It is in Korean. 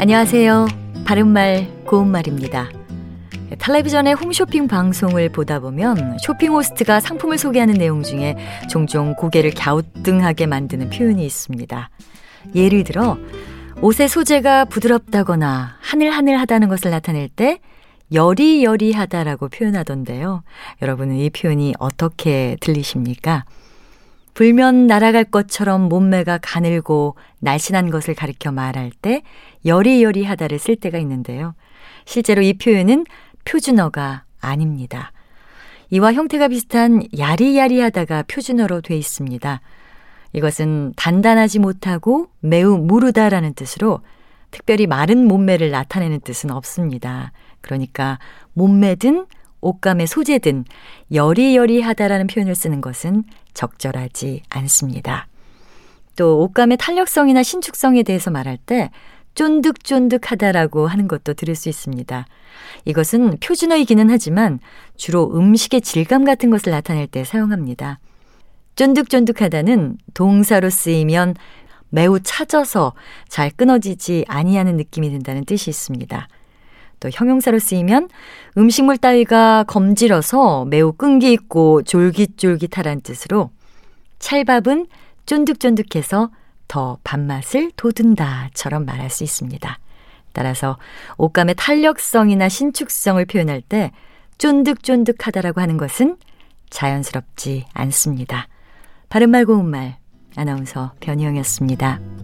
안녕하세요. 바른말 고운말입니다. 텔레비전의 홈쇼핑 방송을 보다 보면 쇼핑 호스트가 상품을 소개하는 내용 중에 종종 고개를 갸우뚱하게 만드는 표현이 있습니다. 예를 들어 옷의 소재가 부드럽다거나 하늘하늘하다는 것을 나타낼 때 여리여리하다라고 표현하던데요. 여러분은 이 표현이 어떻게 들리십니까? 불면 날아갈 것처럼 몸매가 가늘고 날씬한 것을 가리켜 말할 때 여리여리하다를 쓸 때가 있는데요. 실제로 이 표현은 표준어가 아닙니다. 이와 형태가 비슷한 야리야리하다가 표준어로 돼 있습니다. 이것은 단단하지 못하고 매우 무르다라는 뜻으로 특별히 마른 몸매를 나타내는 뜻은 없습니다. 그러니까 몸매든 옷감의 소재든 여리여리하다라는 표현을 쓰는 것은 적절하지 않습니다. 또 옷감의 탄력성이나 신축성에 대해서 말할 때 쫀득쫀득하다라고 하는 것도 들을 수 있습니다. 이것은 표준어이기는 하지만 주로 음식의 질감 같은 것을 나타낼 때 사용합니다. 쫀득쫀득하다는 동사로 쓰이면 매우 차져서 잘 끊어지지 아니하는 느낌이 든다는 뜻이 있습니다. 또 형용사로 쓰이면 음식물 따위가 검질어서 매우 끈기 있고 졸깃졸깃하란 뜻으로 찰밥은 쫀득쫀득해서 더 밥맛을 돋운다처럼 말할 수 있습니다. 따라서 옷감의 탄력성이나 신축성을 표현할 때 쫀득쫀득하다라고 하는 것은 자연스럽지 않습니다. 바른말 고운말 아나운서 변희영이었습니다.